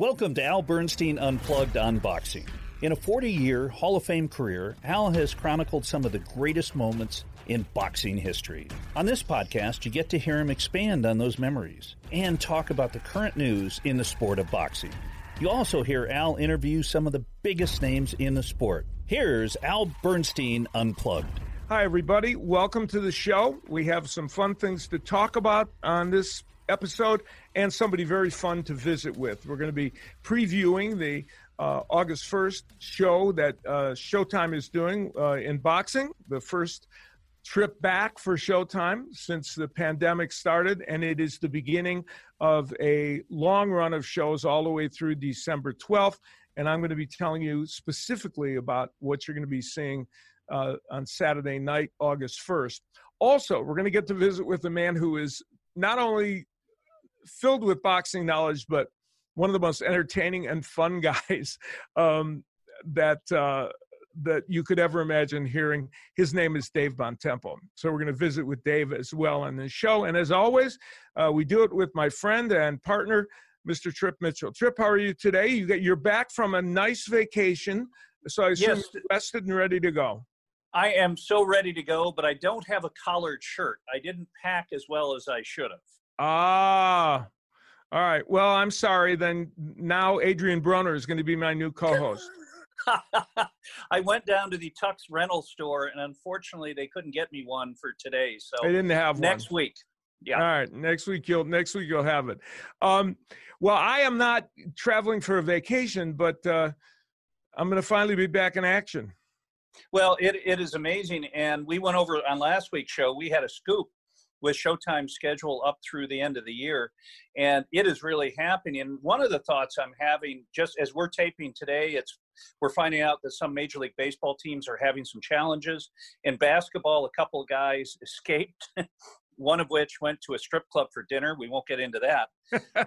Welcome to Al Bernstein Unplugged Unboxing. In a 40 year Hall of Fame career, Al has chronicled some of the greatest moments in boxing history. On this podcast, you get to hear him expand on those memories and talk about the current news in the sport of boxing. You also hear Al interview some of the biggest names in the sport. Here's Al Bernstein Unplugged. Hi, everybody. Welcome to the show. We have some fun things to talk about on this episode and somebody very fun to visit with. We're going to be previewing the uh, August 1st show that uh, Showtime is doing uh, in boxing, the first trip back for Showtime since the pandemic started, and it is the beginning of a long run of shows all the way through December 12th. And I'm going to be telling you specifically about what you're going to be seeing uh, on Saturday night, August 1st. Also, we're going to get to visit with a man who is not only filled with boxing knowledge, but one of the most entertaining and fun guys um, that uh, that you could ever imagine hearing. His name is Dave Bontempo. So we're going to visit with Dave as well on this show. And as always, uh, we do it with my friend and partner, Mr. Trip Mitchell. Trip, how are you today? You get you're back from a nice vacation, so I assume Yes. rested and ready to go. I am so ready to go, but I don't have a collared shirt. I didn't pack as well as I should have. Ah, all right. Well, I'm sorry. Then now Adrian Broner is going to be my new co-host. I went down to the Tux rental store, and unfortunately, they couldn't get me one for today. So they didn't have next one. week, yeah. All right, next week you'll next week you'll have it. Um, well, I am not traveling for a vacation, but uh, I'm going to finally be back in action. Well, it, it is amazing. And we went over on last week's show, we had a scoop with Showtime's schedule up through the end of the year. And it is really happening. And one of the thoughts I'm having, just as we're taping today, it's we're finding out that some Major League Baseball teams are having some challenges. In basketball, a couple of guys escaped, one of which went to a strip club for dinner. We won't get into that.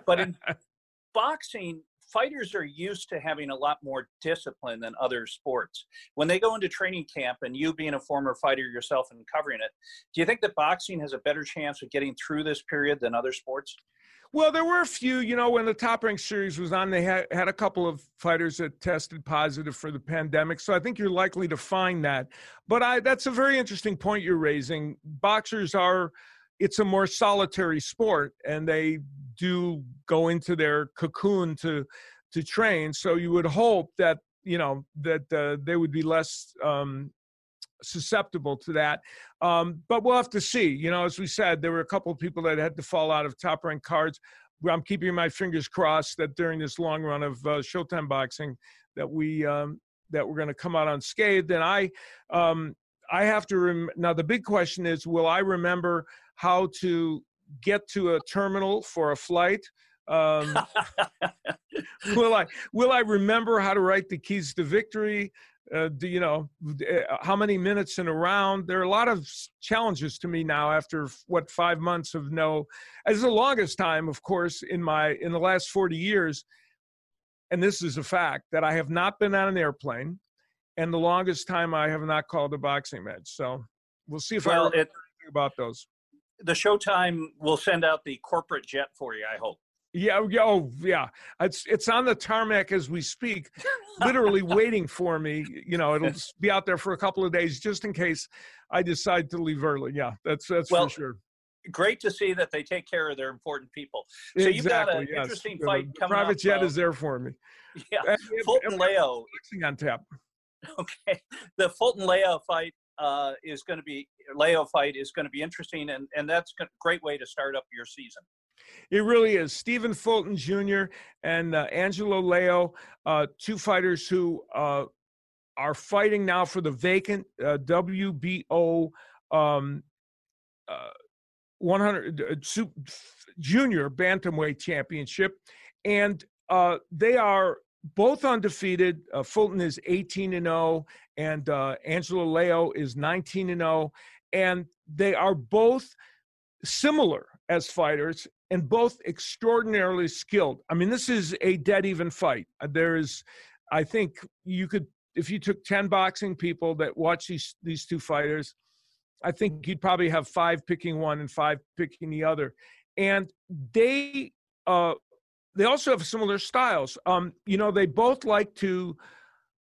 But in boxing, fighters are used to having a lot more discipline than other sports. When they go into training camp, and you being a former fighter yourself and covering it, do you think that boxing has a better chance of getting through this period than other sports? Well, there were a few. You know, when the Top Rank series was on, they had had a couple of fighters that tested positive for the pandemic. So I think you're likely to find that. But I that's a very interesting point you're raising. Boxers are it's a more solitary sport and they do go into their cocoon to to train. So you would hope that you know that uh, they would be less um, susceptible to that. Um, but we'll have to see. You know as we said there were a couple of people that had to fall out of top ranked cards i'm keeping my fingers crossed that during this long run of uh, showtime boxing that we um, that we're going to come out unscathed. And i um, i have to rem- now the big question is will i remember how to get to a terminal for a flight um, will I will I remember how to write the keys to victory? Uh, do you know uh, how many minutes in a round? There are a lot of challenges to me now after what five months of no, as the longest time, of course, in my in the last forty years. And this is a fact that I have not been on an airplane, and the longest time I have not called a boxing match. So we'll see if I well, remember it, anything about those. The Showtime will send out the corporate jet for you. I hope. Yeah, yeah, oh, yeah. It's it's on the tarmac as we speak, literally waiting for me. You know, it'll be out there for a couple of days just in case I decide to leave early. Yeah, that's that's Well, for sure. Great to see that they take care of their important people. So you've got an Exactly, yes. interesting fight the coming private up, jet uh, is there for me. Yeah, And Fulton and Leo. on tap. Okay, the Fulton Leo fight uh, is going to be Leo fight is going to be interesting, and and that's a great way to start up your season. It really is. Stephen Fulton Jr. and uh, Angelo Leo, uh, two fighters who uh, are fighting now for the vacant uh, WBO um, uh, 100 uh, junior bantamweight championship, and uh, they are both undefeated. Uh, Fulton is 18 and 0, and uh, Angelo Leo is 19 and 0, and they are both similar as fighters and both extraordinarily skilled. I mean, this is a dead even fight. Uh, There is, I think, you could if you took 10 boxing people that watch these these two fighters, I think you'd probably have five picking one and five picking the other. And they uh, they also have similar styles. Um, you know, they both like to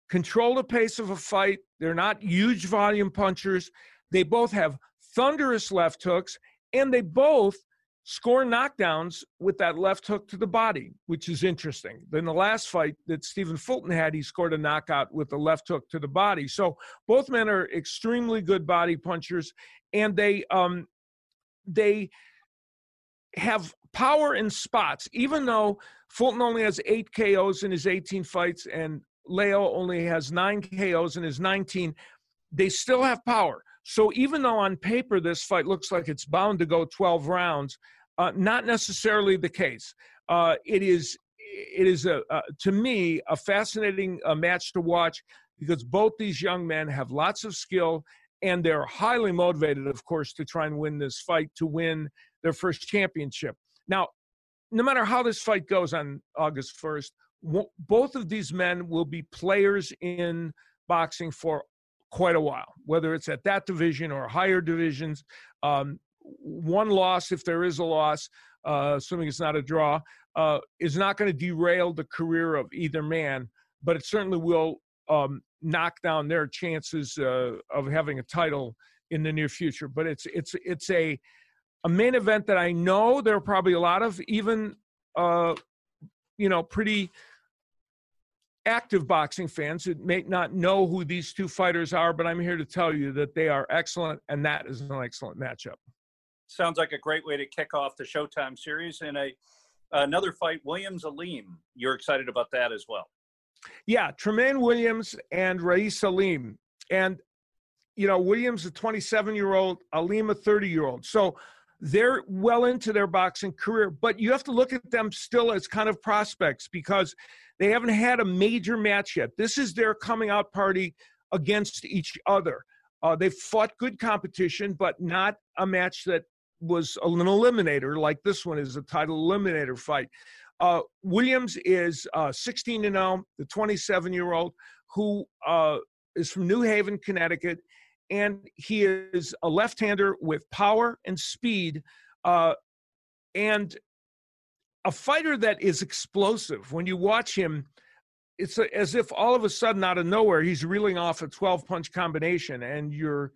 control the pace of a fight. They're not huge volume punchers. They both have thunderous left hooks, and they both score knockdowns with that left hook to the body, which is interesting. Then the last fight that Stephen Fulton had, he scored a knockout with the left hook to the body. So both men are extremely good body punchers, and they um, they have power in spots. Even though Fulton only has eight KOs in his 18 fights, and Leo only has nine KOs in his 19, they still have power. So even though on paper this fight looks like it's bound to go 12 rounds, uh, not necessarily the case. Uh, it is it is a, uh, to me a fascinating uh, match to watch because both these young men have lots of skill and they're highly motivated, of course, to try and win this fight to win their first championship. Now, no matter how this fight goes on August 1st, both of these men will be players in boxing for quite a while, whether it's at that division or higher divisions. Um, one loss, if there is a loss, uh, assuming it's not a draw, uh, is not going to derail the career of either man, but it certainly will um, knock down their chances uh, of having a title in the near future. But it's it's it's a a main event that I know there are probably a lot of even uh, you know pretty active boxing fans that may not know who these two fighters are, but I'm here to tell you that they are excellent, and that is an excellent matchup. Sounds like a great way to kick off the Showtime series. And a another fight, Williams Aleem. You're excited about that as well. Yeah, Tremaine Williams and Raeese Aleem. And, you know, Williams, a 27 year old, Aleem, a 30 year old. So they're well into their boxing career, but you have to look at them still as kind of prospects because they haven't had a major match yet. This is their coming out party against each other. Uh, they've fought good competition, but not a match that was an eliminator like this one is a title eliminator fight. Uh, Williams is uh, 16 and 0, the 27 year old who uh, is from New Haven, Connecticut, and he is a left hander with power and speed. Uh, and a fighter that is explosive. When you watch him, it's as if all of a sudden, out of nowhere, he's reeling off a 12 punch combination, and you're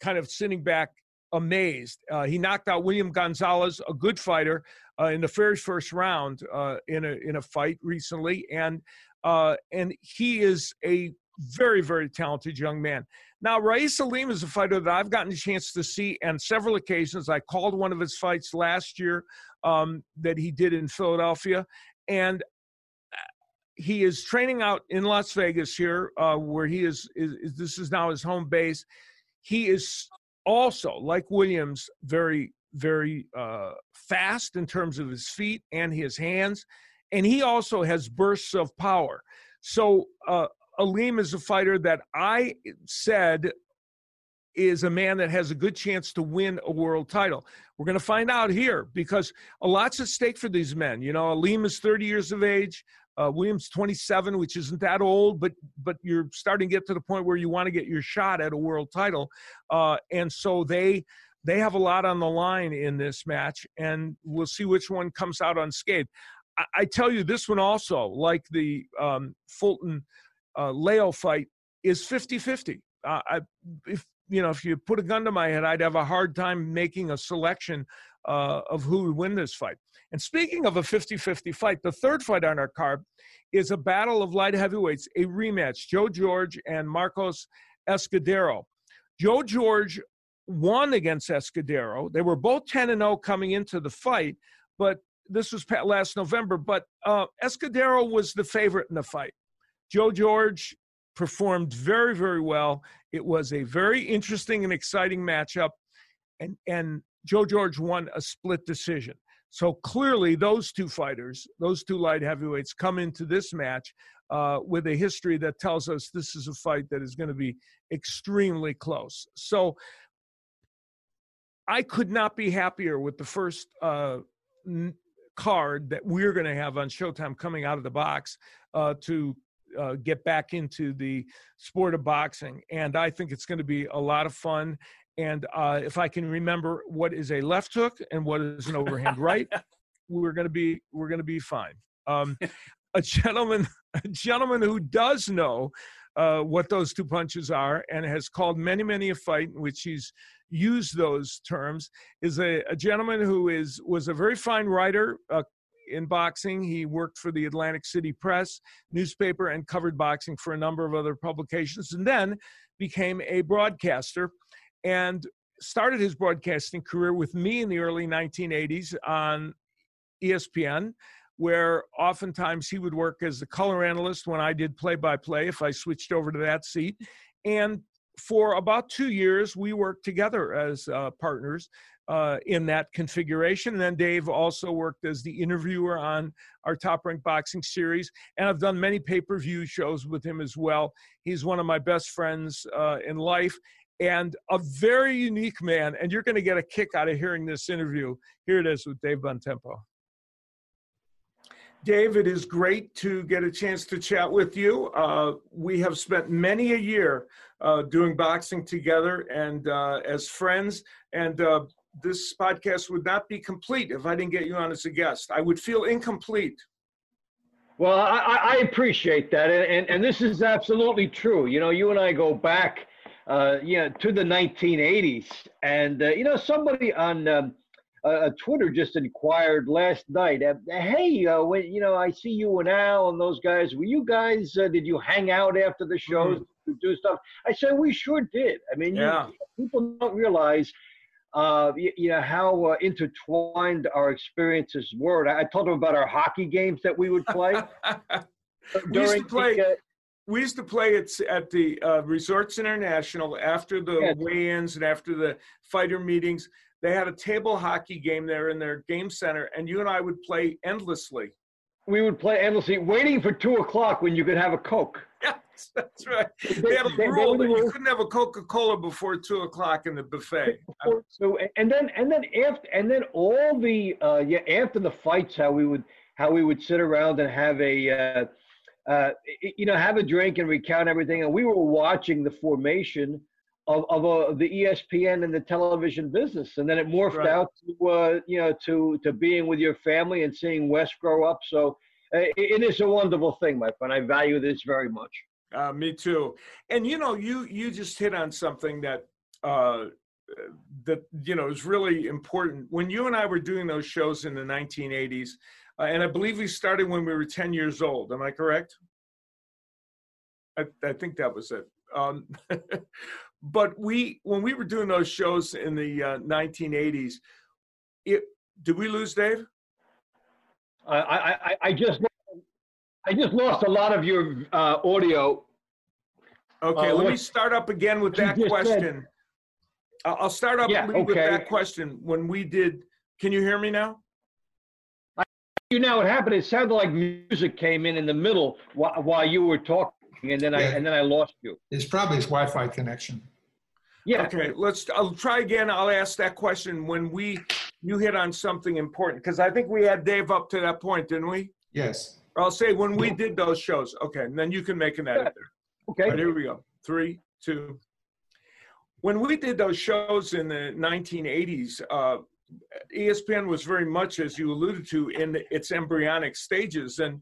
kind of sitting back amazed. Uh, he knocked out William Gonzalez, a good fighter, uh, in the very first round uh, in a in a fight recently, and uh, and he is a very very talented young man. Now, Raeese Aleem is a fighter that I've gotten a chance to see on several occasions. I called one of his fights last year um, that he did in Philadelphia. And uh, he is training out in Las Vegas here, uh, where he is, is, is, This is now his home base. He is also, like Williams, very, very uh, fast in terms of his feet and his hands, and he also has bursts of power. So uh, Aleem is a fighter that I said is a man that has a good chance to win a world title. We're going to find out here because a lot's at stake for these men. You know, Aleem is 30 years of age. Uh, Williams 27, which isn't that old, but but you're starting to get to the point where you want to get your shot at a world title, uh, and so they they have a lot on the line in this match, and we'll see which one comes out unscathed. I, I tell you, this one also, like the um, Fulton uh, Leo fight, is 50-50. Uh, I, if you know, if you put a gun to my head, I'd have a hard time making a selection uh, of who would win this fight. And speaking of a 50 50 fight, the third fight on our card is a battle of light heavyweights, a rematch Joe George and Marcos Escudero. Joe George won against Escudero. They were both 10 and 0 coming into the fight, but this was last November. But uh, Escudero was the favorite in the fight. Joe George performed very, very well. It was a very interesting and exciting matchup, and and Joe George won a split decision. So clearly, those two fighters, those two light heavyweights, come into this match uh, with a history that tells us this is a fight that is going to be extremely close. So I could not be happier with the first uh, card that we're going to have on Showtime coming out of the box uh, to uh, get back into the sport of boxing. And I think it's going to be a lot of fun. And uh, if I can remember what is a left hook and what is an overhand right, we're going to be we're going to be fine. Um, a gentleman, a gentleman who does know uh, what those two punches are and has called many, many a fight in which he's used those terms is a, a gentleman who is was a very fine writer uh, in boxing. He worked for the Atlantic City Press newspaper and covered boxing for a number of other publications, and then became a broadcaster and started his broadcasting career with me in the early 1980s on ESPN where oftentimes he would work as the color analyst when I did play by play if I switched over to that seat. And for about two years, we worked together as uh, partners uh, in that configuration. And then Dave also worked as the interviewer on our Top Rank Boxing series. And I've done many pay per view shows with him as well. He's one of my best friends uh, in life and a very unique man. And you're going to get a kick out of hearing this interview. Here it is with Dave Bontempo. Dave, it is great to get a chance to chat with you. Uh, we have spent many a year uh, doing boxing together and uh, as friends, and uh, this podcast would not be complete if I didn't get you on as a guest. I would feel incomplete. Well, I, I appreciate that, and, and, and this is absolutely true. You know, you and I go back, uh, you know, to the 1980s, and uh, you know, somebody on um, uh, Twitter just inquired last night. Uh, hey, uh, when, you know, I see you and Al and those guys. Were you guys? Uh, did you hang out after the shows mm-hmm. to do stuff? I said we sure did. I mean, yeah. you, people don't realize. Uh, you, you, know how uh, intertwined our experiences were. I, I told them about our hockey games that we would play. we used to play. The, we used to play at, at the Resorts International after the yeah. weigh-ins and after the fighter meetings they had a table hockey game there in their game center, and you and I would play endlessly. We would play endlessly, waiting for two o'clock when you could have a Coke. Yes, that's right. They had a rule that you couldn't have a Coca Cola before two o'clock in the buffet. So, and then, and then after, and then all the, uh, yeah, after the fights, how we would, how we would sit around and have a, uh, uh, you know, have a drink and recount everything. And we were watching the formation of, of uh, the ESPN and the television business, and then it morphed right. out to uh, you know to to being with your family and seeing Wes grow up. So it, it is a wonderful thing, my friend. I value this very much. Uh, me too. And you know, you you just hit on something that uh, that you know is really important. When you and I were doing those shows in the 1980s, uh, and I believe we started when we were 10 years old. Am I correct? I, I think that was it. Um, but we when we were doing those shows in the uh, 1980s it did we lose dave I, I i just i just lost a lot of your uh, audio okay uh, let me start up again with that question said. i'll start up yeah, okay. with that question when we did can you hear me now you know what happened it sounded like music came in in the middle while, while you were talking and then yeah. I and then I lost you. It's probably his Wi-Fi connection. Yeah. Okay. Let's. I'll try again. I'll ask that question when we you hit on something important because I think we had Dave up to that point, didn't we? Yes. Or I'll say when we did those shows. Okay, and then you can make an edit there. Okay. Right, here we go. Three, two. When we did those shows in the 1980s, uh, ESPN was very much, as you alluded to, in its embryonic stages, and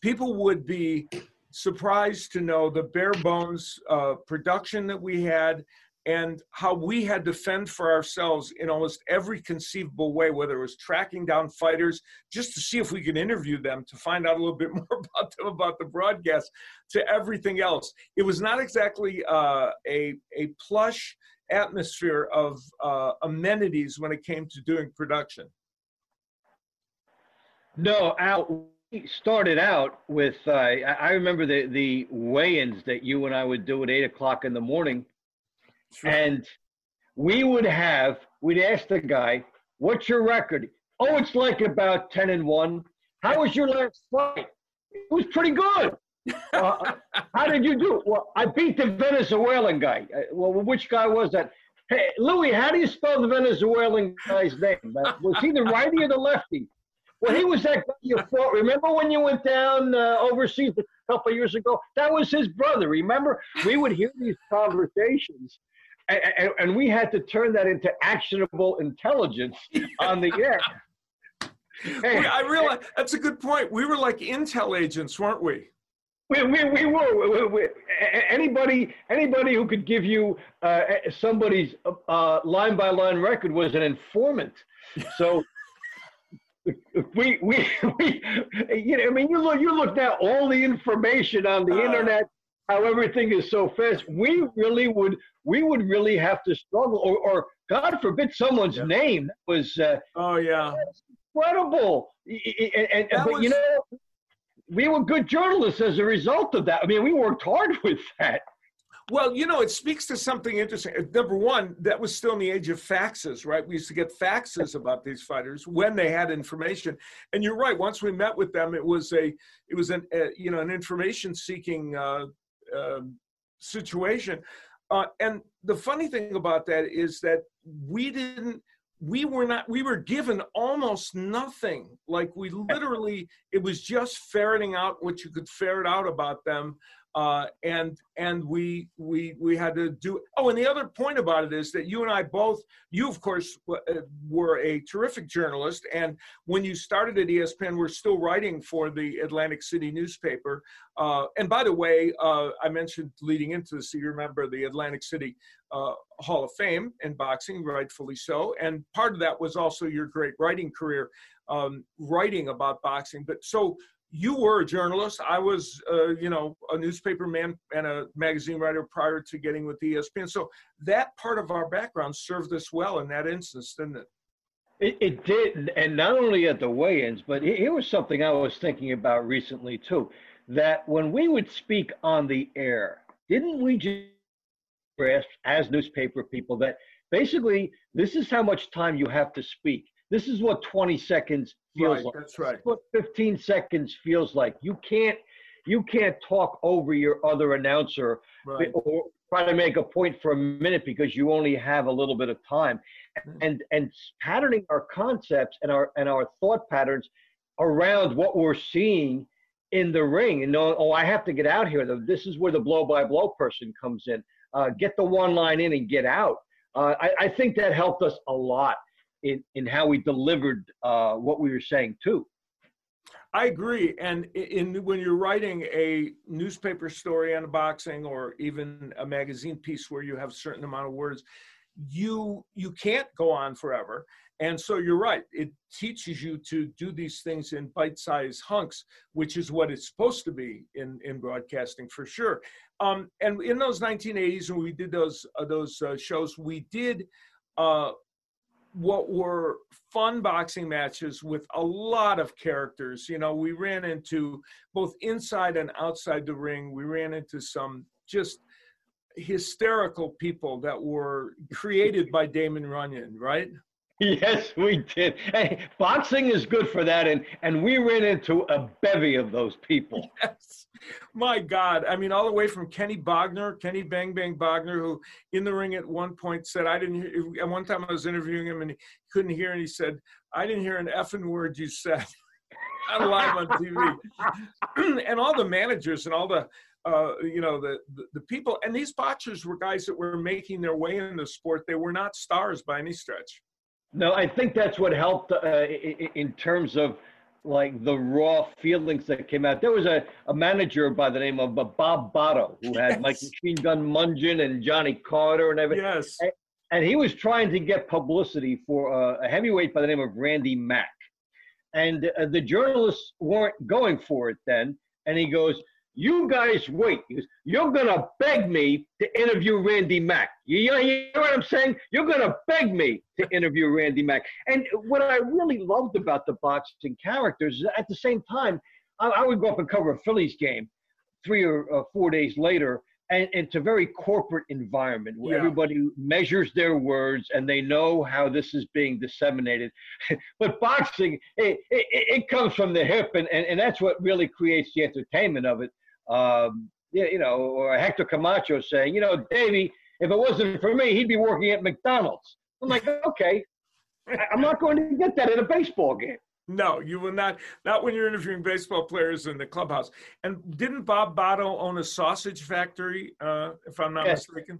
people would be surprised to know the bare bones uh, production that we had and how we had to fend for ourselves in almost every conceivable way, whether it was tracking down fighters just to see if we could interview them to find out a little bit more about them, about the broadcast, to everything else. It was not exactly uh, a, a plush atmosphere of uh, amenities when it came to doing production. No, Al, we started out with uh, I remember the the weigh-ins that you and I would do at eight o'clock in the morning, and we would have we'd ask the guy, "What's your record?" Oh, it's like about ten and one. How was your last fight? It was pretty good. Uh, how did you do? Well, I beat the Venezuelan guy. Uh, well, which guy was that? Hey, Louis, how do you spell the Venezuelan guy's name? Was he the righty or the lefty? Well, he was that guy you fought. Remember when you went down uh, overseas a couple of years ago? That was his brother. Remember? We would hear these conversations, and, and, we had to turn that into actionable intelligence on the air. we, I realize that's a good point. We were like intel agents, weren't we? We, we, we were. We, we, anybody anybody who could give you uh, somebody's uh, line by line record was an informant. So we, we, we, you know, I mean, you look, you look now, all the information on the uh, internet, how everything is so fast. We really would, we would really have to struggle, or, or God forbid, someone's yeah. name was. Uh, oh yeah, incredible. And, and but was... you know, we were good journalists as a result of that. I mean, we worked hard with that. Well, you know, it speaks to something interesting. Number one, that was still in the age of faxes, right? We used to get faxes about these fighters when they had information. And you're right. Once we met with them, it was a, it was an, a, you know, an information-seeking uh, uh, situation. Uh, and the funny thing about that is that we didn't, we were not, we were given almost nothing. Like we literally, it was just ferreting out what you could ferret out about them uh, and and we we we had to do oh and the other point about it is that you and i both you of course uh, were a terrific journalist. And when you started at espn we're still writing for the atlantic city newspaper. Uh, and by the way uh, i mentioned leading into this you remember the atlantic city uh, hall of fame in boxing rightfully so. And part of that was also your great writing career um, writing about boxing. But so you were a journalist. I was, uh, you know, a newspaper man and a magazine writer prior to getting with ESPN. So that part of our background served us well in that instance, didn't it? It, it did, and not only at the weigh-ins, but here was something I was thinking about recently too. That when we would speak on the air, didn't we just grasp as newspaper people that basically this is how much time you have to speak. This is what 20 seconds feels right, like. That's right. What 15 seconds feels like. You can't you can't talk over your other announcer right. or try to make a point for a minute because you only have a little bit of time. Hmm. And and patterning our concepts and our and our thought patterns around what we're seeing in the ring and know, oh, I have to get out here. This is where the blow by blow person comes in. Uh, get the one line in and get out. Uh, I, I think that helped us a lot in, in how we delivered uh, what we were saying too. I agree. And in, when you're writing a newspaper story on boxing or even a magazine piece where you have a certain amount of words, you you can't go on forever. And so you're right. It teaches you to do these things in bite-sized hunks, which is what it's supposed to be in, in broadcasting for sure. Um, and in those 1980s, when we did those uh, those uh, shows, we did uh, what were fun boxing matches with a lot of characters. You know, we ran into both inside and outside the ring. We ran into some just hysterical people that were created by Damon Runyon, right? Yes, we did. Hey, boxing is good for that, and and we ran into a bevy of those people. Yes, my God. I mean, all the way from Kenny Bogner, Kenny Bang Bang Bogner, who in the ring at one point said, "I didn't hear." At one time, I was interviewing him, and he couldn't hear, and he said, "I didn't hear an effing word you said." I'm live on TV, and all the managers and all the uh, you know the, the, the people and these boxers were guys that were making their way in the sport. They were not stars by any stretch. No, I think that's what helped uh, in terms of like the raw feelings that came out. There was a, a manager by the name of Bob Botto who had yes. Mike Machine Gun Mungin and Johnny Carter and everything. Yes. And, and he was trying to get publicity for a, a heavyweight by the name of Randy Mack. And uh, the journalists weren't going for it then. And he goes, you guys wait. You're going to beg me to interview Randy Mack. You, you hear what I'm saying? You're going to beg me to interview Randy Mack. And what I really loved about the boxing characters, at the same time, I, I would go up and cover a Phillies game three or uh, four days later, and, and, it's a very corporate environment where yeah. everybody measures their words and they know how this is being disseminated. but boxing, it, it, it, comes from the hip, and, and, and that's what really creates the entertainment of it um, yeah, you know, or Hector Camacho saying, you know, Davey, if it wasn't for me, he'd be working at McDonald's. I'm like, okay, I'm not going to get that in a baseball game. No, you will not. Not when you're interviewing baseball players in the clubhouse. And didn't Bob Botto own a sausage factory, uh, if I'm not yes. mistaken?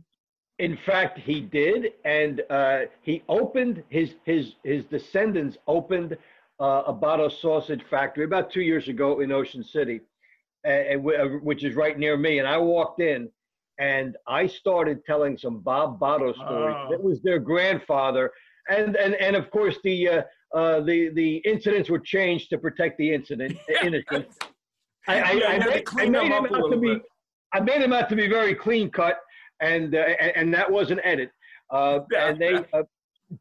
In fact, he did, and uh, he opened his his his descendants opened uh, a Botto sausage factory about two years ago in Ocean City, and, which is right near me. And I walked in, and I started telling some Bob Botto stories. Oh. It was their grandfather, and and and of course the uh, uh, the the incidents were changed to protect the incident innocent. I, I, Yeah, I you had to made, I made him up out to be. bit. I made him out to be very clean cut, and uh, and, and that was an edit. Uh, and they, uh,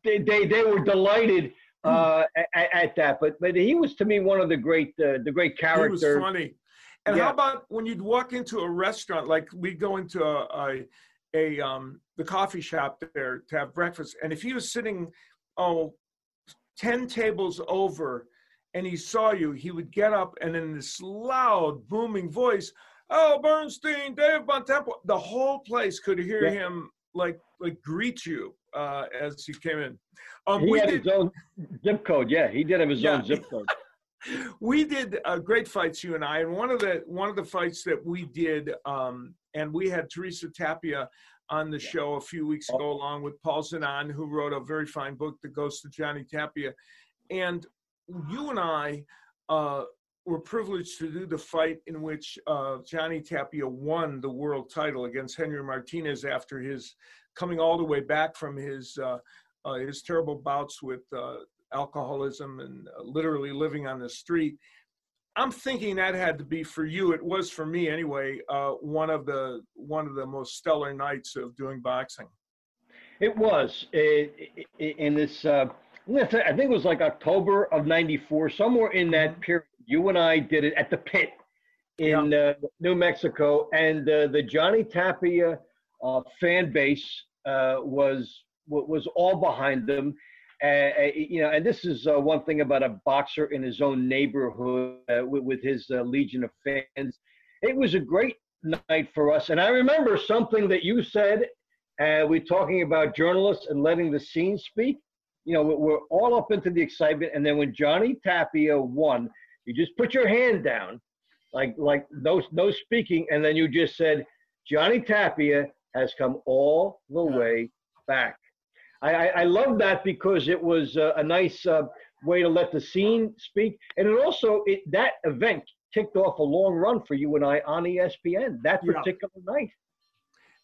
they they they were delighted uh, at, at that. But but he was to me one of the great uh, the great He was characters. funny. And Yeah. how about when you'd walk into a restaurant, like we'd go into a, a, a um, the coffee shop there to have breakfast, and if he was sitting, oh, 10 tables over, and he saw you, he would get up and in this loud, booming voice, oh, Bernstein, Dave Bontempo, the whole place could hear Yeah. him like like greet you uh, as he came in. Um, He we had did, his own zip code. Yeah, he did have his Yeah. own zip code. We did uh, great fights you and i and one of the one of the fights that we did um, and we had teresa tapia on the show a few weeks ago along with paul zanon who wrote a very fine book the ghost of johnny tapia. And you and i uh, were privileged to do the fight in which uh, johnny tapia won the world title against henry martinez after his coming all the way back from his uh, uh, his terrible bouts with uh, alcoholism and uh, literally living on the street. I'm thinking that had to be for you. It was for me anyway. Uh, one of the one of the most stellar nights of doing boxing. It was in this. Uh, I'm gonna say- I think it was like October of '94, somewhere in that period. You and I did it at the pit in uh, New Mexico, and uh, the Johnny Tapia uh, fan base uh, was was all behind them. Uh, uh, you know, and this is uh, one thing about a boxer in his own neighborhood uh, with, with his uh, legion of fans. It was a great night for us, and I remember something that you said and we're talking about journalists and letting the scene speak. You know, we're all up into the excitement, and then when Johnny Tapia won, you just put your hand down, like like no no speaking, and then you just said, Johnny Tapia has come all the way back. I, I, I love that because it was uh, a nice uh, way to let the scene speak, and it also it that event kicked off a long run for you and I on ESPN that Yeah. particular night.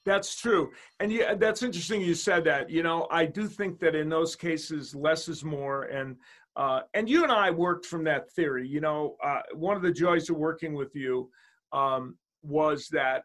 That's true, and yeah, that's interesting. You said that. You know, I do think that in those cases, less is more, and uh, and you and I worked from that theory. You know, uh, one of the joys of working with you um, was that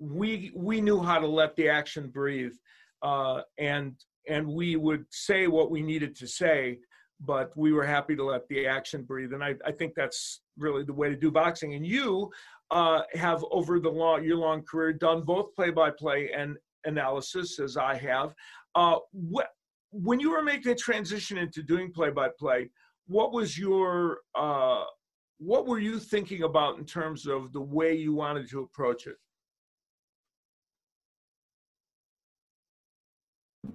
we we knew how to let the action breathe, uh, and and we would say what we needed to say, but we were happy to let the action breathe, and I, I think that's really the way to do boxing. And you uh, have over the long your long career done both play-by-play and analysis, as I have. Uh, what when you were making a transition into doing play-by-play, what was your uh, what were you thinking about in terms of the way you wanted to approach it?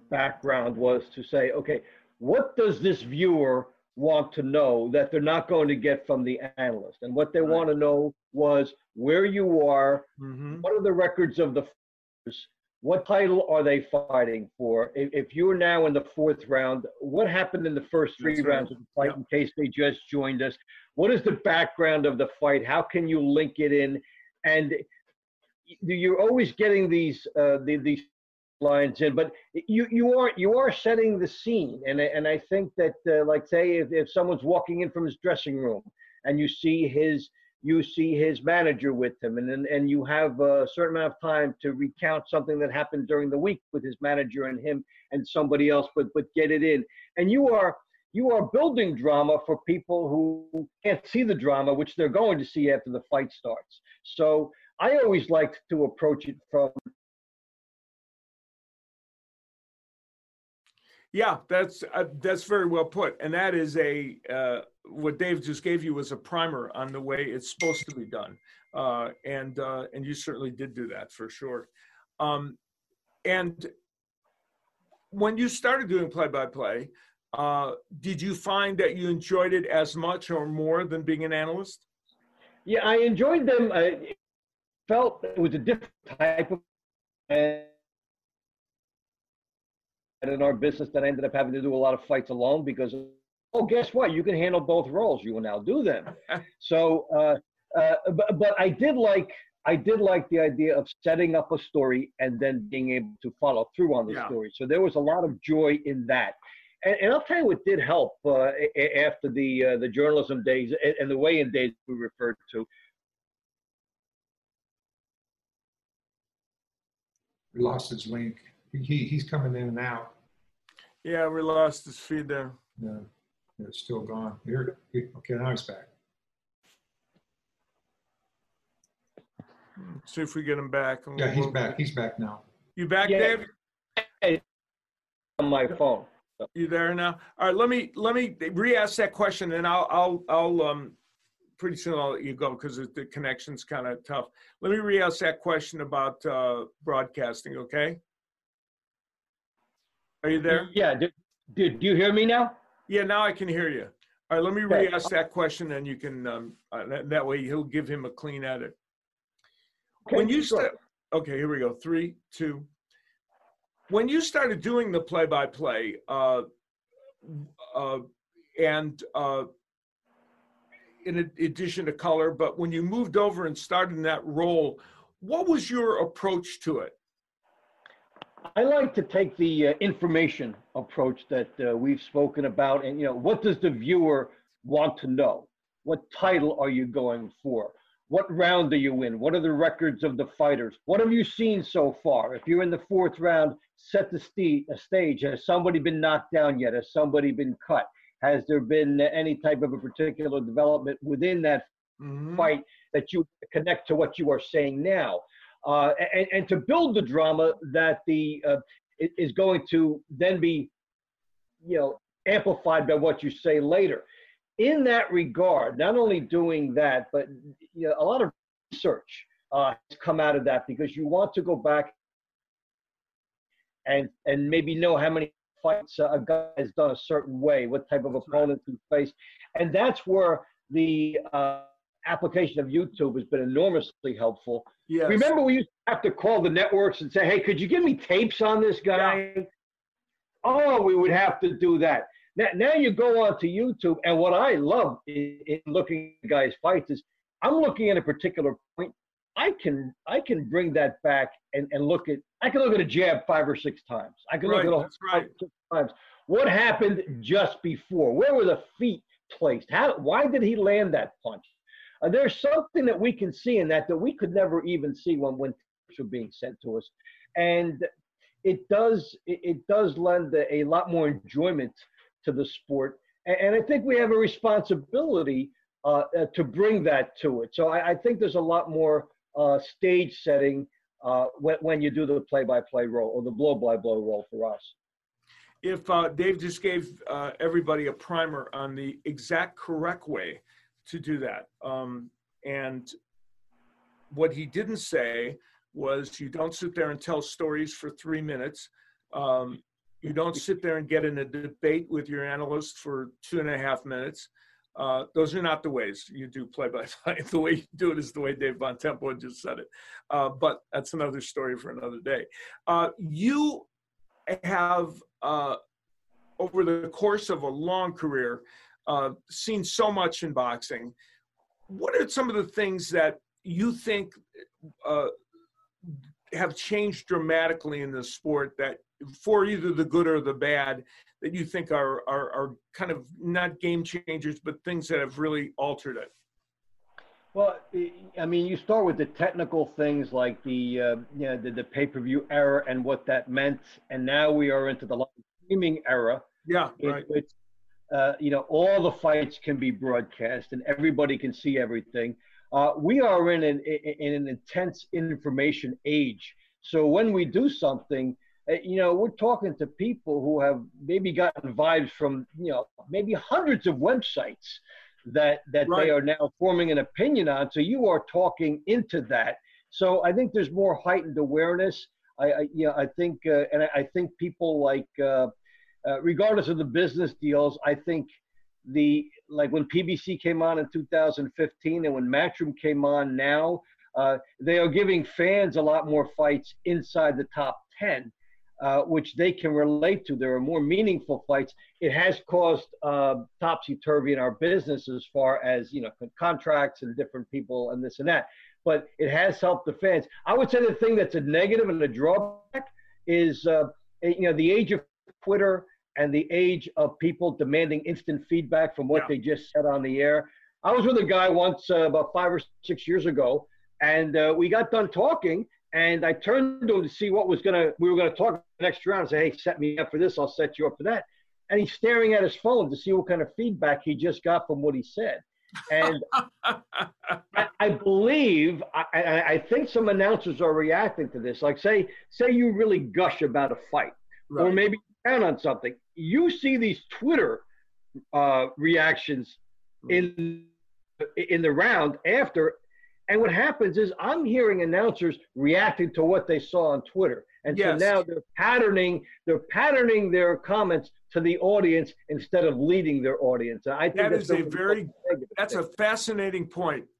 Background was to say, okay, what does this viewer want to know that they're not going to get from the analyst? And what they Right. want to know was where you are, Mm-hmm. what are the records of the fighters, what title are they fighting for? If, if you're now in the fourth round, what happened in the first three That's right. rounds of the fight Yep. in case they just joined us? What is the background of the fight? How can you link it in? And you're always getting these uh, the, these lines in, but you you are you are setting the scene, and and I think that uh, like say if, if someone's walking in from his dressing room and you see his you see his manager with him, and then and you have a certain amount of time to recount something that happened during the week with his manager and him and somebody else, but but get it in, and you are you are building drama for people who can't see the drama, which they're going to see after the fight starts. So I always liked to approach it from Yeah, that's uh, that's very well put, and that is a uh, what Dave just gave you was a primer on the way it's supposed to be done, uh, and uh, and you certainly did do that for sure. Um, and when you started doing play-by-play, uh, did you find that you enjoyed it as much or more than being an analyst? Yeah, I enjoyed them. I felt it was a different type of in our business that I ended up having to do a lot of fights alone because oh, guess what? You can handle both roles. You will now do them. so, uh, uh, but, but I did like I did like the idea of setting up a story and then being able to follow through on the Yeah. story. So there was a lot of joy in that. And, and I'll tell you what did help uh, a- a- after the uh, the journalism days and, and the weigh-in days we referred to. We lost his link. He, he's coming in and out. Yeah, we lost his feed there. No, it's still gone. Here, he- okay, now he's back. See if we get him back. and Yeah, he's we'll- back. He's back now. You back, Yeah. Dave? on my phone. You there now? All right, let me let me re-ask that question, and I'll I'll I'll um pretty soon I'll let you go because the connection's kind of tough. Let me re-ask that question about uh, broadcasting. Okay? Are you there? Yeah. Did, did do you hear me now? Yeah, now I can hear you. All right, let me Okay. re-ask that question, and you can um, uh, that, that way he'll give him a clean edit. Okay, when you sure. start, okay, here we go. Three, two. When you started doing the play-by-play, uh, uh, and uh, in addition to color, but when you moved over and started in that role, what was your approach to it? I like to take the uh, information approach that uh, we've spoken about, and you know, what does the viewer want to know? What title are you going for? What round are you in? What are the records of the fighters? What have you seen so far? If you're in the fourth round, set the st- a stage. Has somebody been knocked down yet? Has somebody been cut? Has there been any type of a particular development within that Mhm. fight that you connect to what you are saying now, uh, and, and to build the drama that the uh, is going to then be, you know, amplified by what you say later. In that regard, not only doing that, but you know, a lot of research uh, has come out of that because you want to go back and and maybe know how many fights a guy has done a certain way, what type of opponents he faced, and that's where the uh, application of YouTube has been enormously helpful. Yes. Remember, we used to have to call the networks and say, "Hey, could you give me tapes on this guy?" Oh, we would have to do that. Now, now you go onto YouTube, and what I love in, in looking at guys' fights is I'm looking at a particular point. I can I can bring that back and, and look at I can look at a jab five or six times. I can Right, look at a that's right. six times. What happened just before? Where were the feet placed? How? Why did he land that punch? Uh, there's something that we can see in that that we could never even see when when tapes were being sent to us, and it does it, it does lend a, a lot more enjoyment to the sport. And, and I think we have a responsibility uh, uh, to bring that to it. So I, I think there's a lot more uh, stage setting uh, when, when you do the play-by-play role or the blow-by-blow role for us. if uh, Dave just gave uh, everybody a primer on the exact correct way to do that. Um, and what he didn't say was you don't sit there and tell stories for three minutes. Um, you don't sit there and get in a debate with your analyst for two and a half minutes. Uh, those are not the ways you do play by play. The way you do it is the way Dave Bontempo just said it. Uh, but that's another story for another day. Uh, you have uh, over the course of a long career uh, seen so much in boxing. What are some of the things that you think uh, have changed dramatically in the sport that, for either the good or the bad, that you think are are, are kind of not game changers, but things that have really altered it? Well, I mean, you start with the technical things like the uh, you know, the, the pay-per-view era and what that meant, and now we are into the live streaming era, Yeah, in right. which uh, you know all the fights can be broadcast and everybody can see everything. Uh, we are in an in an intense information age, so when we do something, uh, you know, we're talking to people who have maybe gotten vibes from you know maybe hundreds of websites that that Right. they are now forming an opinion on. So you are talking into that. So I think there's more heightened awareness. I, I you know I think uh, and I, I think people like uh, uh, regardless of the business deals, I think the like when PBC came on in 2015 and when Matchroom came on now, uh, they are giving fans a lot more fights inside the top 10. uh, which they can relate to. There are more meaningful fights. It has caused uh, topsy turvy in our business as far as you know contracts and different people and this and that. But it has helped the fans. I would say the thing that's a negative and a drawback is uh, you know the age of Twitter and the age of people demanding instant feedback from what yeah. they just said on the air. I was with a guy once uh, about five or six years ago, and uh, we got done talking, and I turned to him to see what was gonna we were gonna talk next round. I say, hey, set me up for this. I'll set you up for that. And he's staring at his phone to see what kind of feedback he just got from what he said. And I, I, believe I, I, think some announcers are reacting to this. Like, say, say you really gush about a fight, right. or maybe down on something. You see these Twitter uh, reactions in in the round after, and what happens is I'm hearing announcers reacting to what they saw on Twitter. And yes. so now they're patterning, they're patterning their comments to the audience instead of leading their audience. I think that is a very that's a fascinating.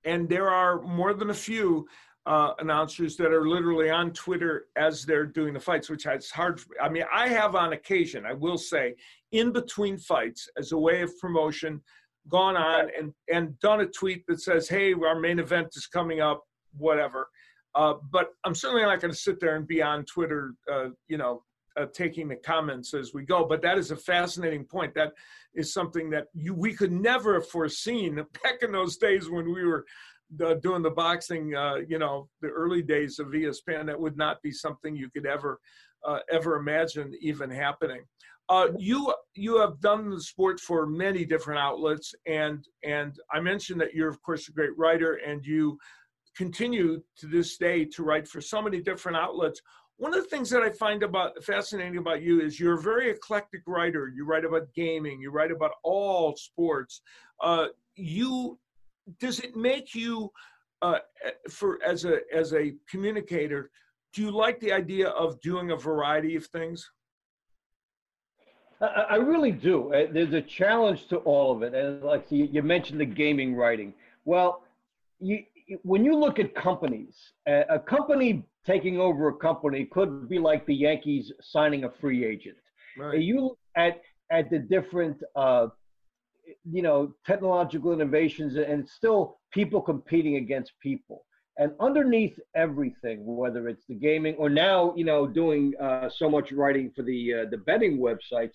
And there are more than a few uh, announcers that are literally on Twitter as they're doing the fights, which is hard. I mean, I have on occasion, I will say, in between fights as a way of promotion, gone on and, and done a tweet that says, hey, our main event is coming up, whatever. Uh, but I'm certainly not going to sit there and be on Twitter, uh, you know, uh, taking the comments as we go. But that is a fascinating point. That is something that you we could never have foreseen back in those days when we were uh, doing the boxing. Uh, you know, the early days of ESPN. That would not be something you could ever uh, ever imagine even happening. Uh, you you have done the sport for many different outlets, and and I mentioned that you're of course a great writer, and you continue to this day to write for so many different outlets. One of the things that I find about fascinating about you is you're a very eclectic writer. You write about gaming, you write about all sports. Uh, you does it make you uh, for as a as a communicator? Do you like the idea of doing a variety of things? I, really do. Uh, there's a challenge to all of it, and like you, you mentioned the gaming writing. Well, you, when you look at companies, a company taking over a company could be like the Yankees signing a free agent. Right. You look at at the different, uh, you know, technological innovations, and still people competing against people. And underneath everything, whether it's the gaming or now, you know, doing uh, so much writing for the uh, the betting websites,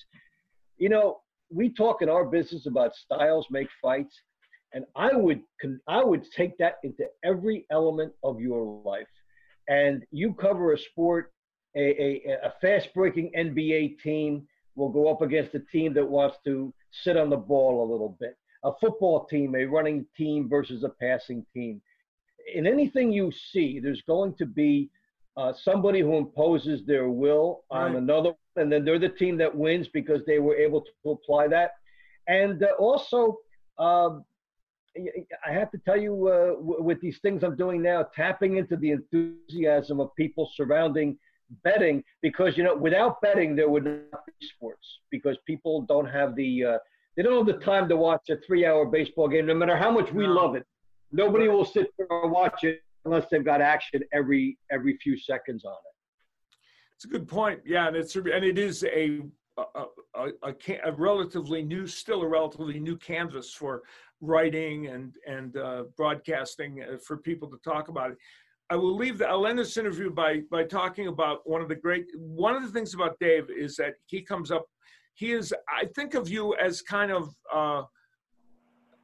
you know, we talk in our business about styles make fights, and I would I would take that into every element of your life. And you cover a sport, a, a, a fast breaking NBA team will go up against a team that wants to sit on the ball a little bit. A football team, a running team versus a passing team in anything you see, there's going to be uh, somebody who imposes their will on right. another, and then they're the team that wins because they were able to apply that. And uh, also, um, I have to tell you, uh, w- with these things I'm doing now, tapping into the enthusiasm of people surrounding betting, because you know, without betting, there would not be sports because people don't have the uh, they don't have the time to watch a three-hour baseball game, no matter how much we love it. Nobody will sit there and watch it unless they've got action every every few seconds on it. It's a good point. Yeah, and it's and it is a a, a, a, a relatively new, still a relatively new canvas for writing and and uh, broadcasting uh, for people to talk about it. I will leave. The, I'll end this interview by by talking about one of the great. One of the things about Dave is that he comes up. He is. I think of you as kind of. Uh,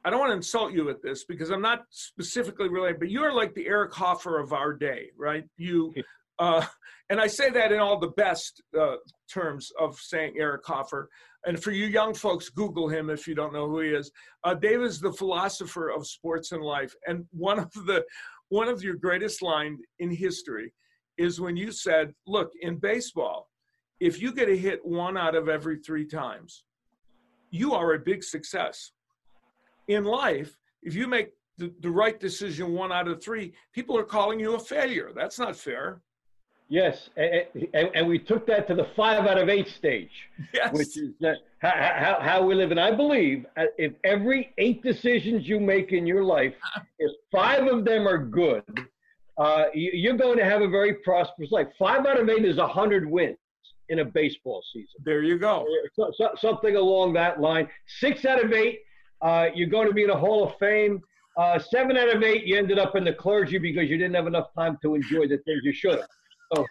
I don't want to insult you with this because I'm not specifically related, but you're like the Eric Hoffer of our day, right? You, uh, and I say that in all the best uh, terms of saying Eric Hoffer. And for you young folks, Google him if you don't know who he is. Uh, Dave is the philosopher of sports and life, and one of the one of your greatest lines in history is when you said, "Look, in baseball, if you get a hit one out of every three times, you are a big success." in life, if you make the, the right decision one out of three, people are calling you a failure. That's not fair. Yes, and, and, and, we took that to the five out of eight stage, yes. which is uh, how, how, we live. And I believe uh, if every eight decisions you make in your life, if five of them are good, uh, you're going to have a very prosperous life. Five out of eight is a hundred wins. in a baseball season. There you go. So, so, something along that line. Six out of eight, uh, you're going to be in the Hall of Fame. Uh, seven out of eight, you ended up in the clergy because you didn't have enough time to enjoy the things you should have. So,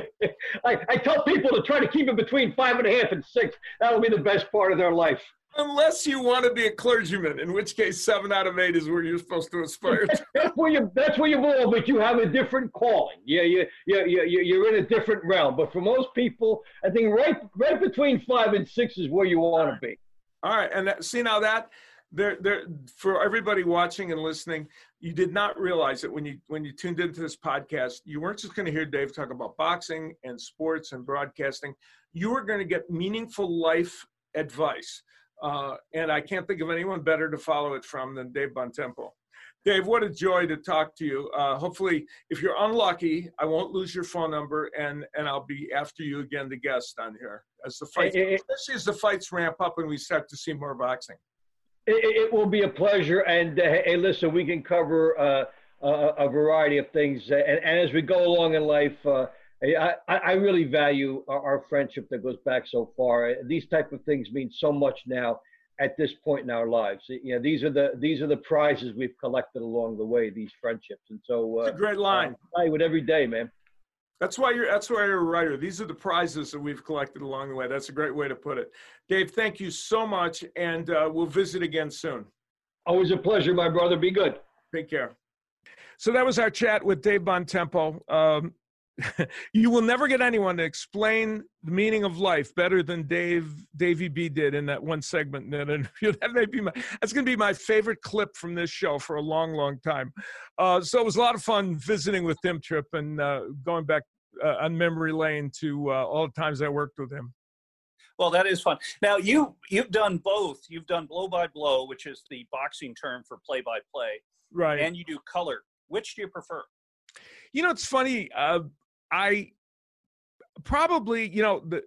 I, I tell people to try to keep it between five and a half and six. That'll be the best part of their life. Unless you want to be a clergyman, in which case seven out of eight is where you're supposed to aspire to. that's where you that's where you belong, but you have a different calling. Yeah, you, you, you, you're in a different realm. But for most people, I think right right between five and six is where you want to be. All right, and that, see now that there there for everybody watching and listening, you did not realize that when you when you tuned into this podcast, you weren't just going to hear Dave talk about boxing and sports and broadcasting. You were going to get meaningful life advice uh, and I can't think of anyone better to follow it from than Dave Bontempo. Dave, what a joy to talk to you. Uh, hopefully, if you're unlucky, I won't lose your phone number, and and I'll be after you again to guest on here as the fights, especially as the fights ramp up and we start to see more boxing. It, it will be a pleasure, and uh, hey, listen, we can cover uh, a, a, variety of things, and, and, as we go along in life uh, I, I really value our, our, friendship that goes back so far. These type of things mean so much now at this point in our lives. You know, these are the these are the prizes we've collected along the way. These friendships, and so uh, a great line. I would every day, man. That's why you're. That's why you're a writer. These are the prizes that we've collected along the way. That's a great way to put it. Dave, thank you so much, and uh, we'll visit again soon. Always a pleasure, my brother. Be good. Take care. So that was our chat with Dave Bontempo. Um, you will never get anyone to explain the meaning of life better than Dave Davy B did in that one segment in that interview. That may be my that's going to be my favorite clip from this show for a long, long time. Uh, so it was a lot of fun visiting with Tim Trip and uh, going back uh, on memory lane to uh, all the times I worked with him. Well, that is fun. Now you you've done both. You've done blow by blow, which is the boxing term for play by play, right? And you do color. Which do you prefer? You know, it's funny. Uh, I probably, you know, the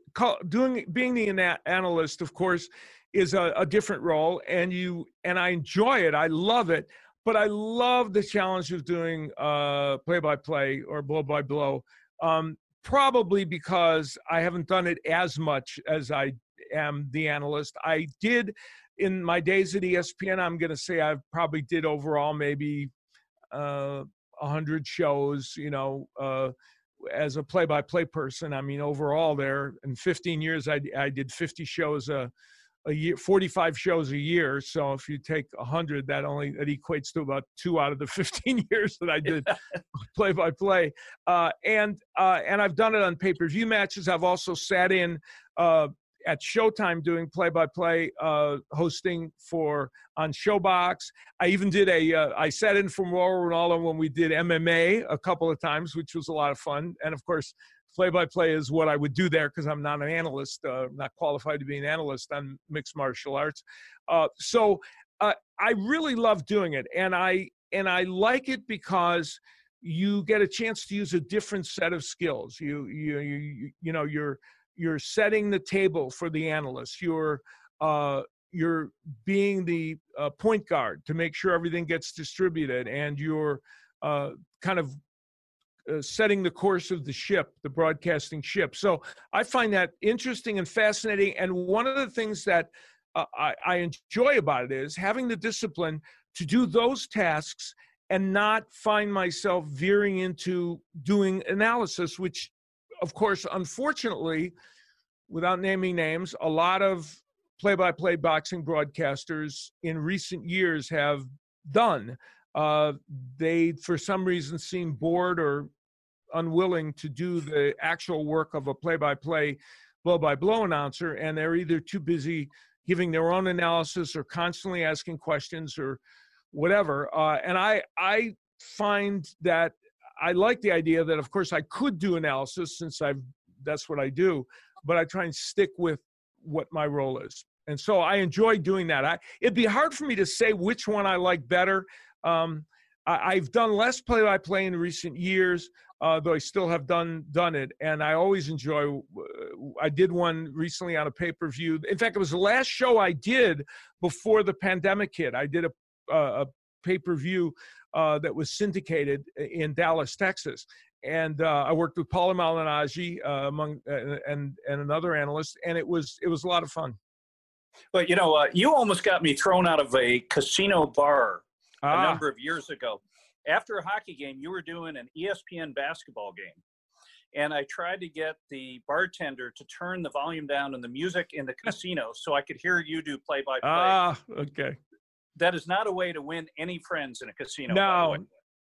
doing being the analyst, of course, is a, a different role, and you and I enjoy it. I love it, but I love the challenge of doing uh, play-by-play or blow-by-blow. Um, probably because I haven't done it as much as I am the analyst. I did in my days at ESPN. I'm going to say I probably did overall maybe uh, 100 shows. You know. Uh, as a play-by-play person, I mean, overall, there in 15 years, I, I did 50 shows a, a year, 45 shows a year. So if you take 100, that only that equates to about two out of the 15 years that I did play-by-play. Uh, and uh, and I've done it on pay-per-view matches. I've also sat in uh, at Showtime doing play-by-play uh, hosting for on ShoBox I even did a. Uh, I sat in for Mauro Ranallo when we did MMA a couple of times, which was a lot of fun. And of course, play-by-play is what I would do there because I'm not an analyst, uh, not qualified to be an analyst on mixed martial arts. Uh, so uh, I really love doing it, and I and I like it because you get a chance to use a different set of skills. You you you you know you're you're setting the table for the analyst. You're uh, you're being the uh, point guard to make sure everything gets distributed, and you're uh, kind of uh, setting the course of the ship, the broadcasting ship. So I find that interesting and fascinating. And one of the things that uh, I, I enjoy about it is having the discipline to do those tasks and not find myself veering into doing analysis, which of course, unfortunately, without naming names, a lot of play by play boxing broadcasters in recent years have done. Uh, they, for some reason, seem bored or unwilling to do the actual work of a play by play, blow by blow announcer, and they're either too busy giving their own analysis or constantly asking questions or whatever. Uh, and I, I find that I like the idea that, of course, I could do analysis since I've that's what I do, but I try and stick with what my role is. And so I enjoy doing that. I, it'd be hard for me to say which one I like better. Um, I, have done less play-by-play in recent years, uh, though I still have done done it, and I always enjoy. I did one recently on a pay-per-view. In fact, it was the last show I did before the pandemic hit. I did a, a pay-per-view uh, that was syndicated in Dallas, Texas. and uh, I worked with Paulie Malignaggi uh, among uh, and and another analyst, and it was it was a lot of fun. But you know, uh, you almost got me thrown out of a casino bar ah. a number of years ago. After a hockey game, you were doing an ESPN basketball game, and I tried to get the bartender to turn the volume down on the music in the casino so I could hear you do play by play. Ah, okay. That is not a way to win any friends in a casino. No,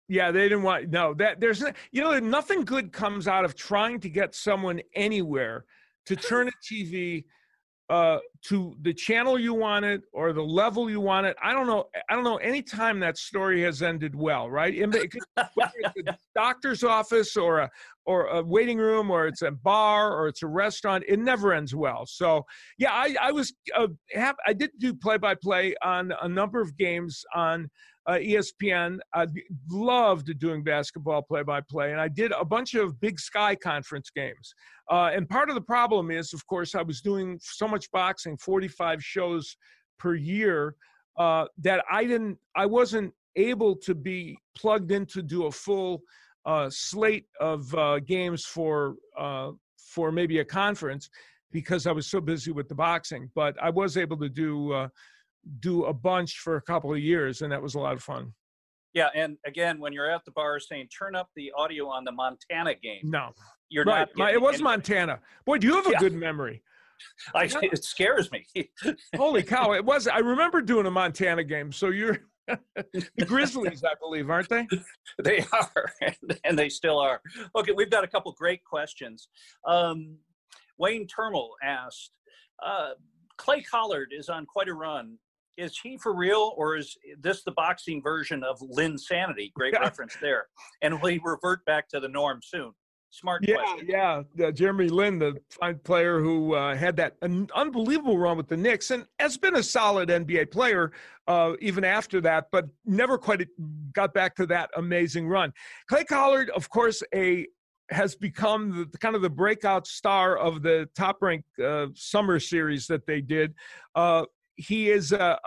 yeah, they didn't want no that there's you know nothing good comes out of trying to get someone anywhere to turn a TV uh, to the channel you want it or the level you want it. I don't know. I don't know any time that story has ended well, right? Whether it's a doctor's office or a or a waiting room or it's a bar or it's a restaurant, it never ends well. So yeah, I, I was uh, have, I did do play by play on a number of games on uh, ESPN. I loved doing basketball play by play, and I did a bunch of Big Sky conference games. Uh, and part of the problem is, of course, I was doing so much boxing, 45 shows per year, uh, that I didn't, I wasn't able to be plugged in to do a full uh, slate of uh, games for uh, for maybe a conference because I was so busy with the boxing. But I was able to do do a bunch for a couple of years, and that was a lot of fun. Yeah, and again, when you're at the bar saying turn up the audio on the Montana game, no, you're right. not. it was Montana. Boy, do you have a yeah. good memory? I, it scares me. Holy cow! It was. I remember doing a Montana game. So you're the Grizzlies, I believe, aren't they? They are, and they still are. Okay, we've got a couple great questions. Um, Wayne Termel asked, uh, Clay Collard is on quite a run is he for real or is this the boxing version of Linsanity? Great reference there. And will he revert back to the norm soon? Smart yeah, question. Yeah, uh, Jeremy Lin, the fine player who uh, had that an unbelievable run with the Knicks and has been a solid NBA player uh, even after that, but never quite got back to that amazing run. Clay Collard, of course, a has become the kind of the breakout star of the top ranked uh, summer series that they did. Uh, he is a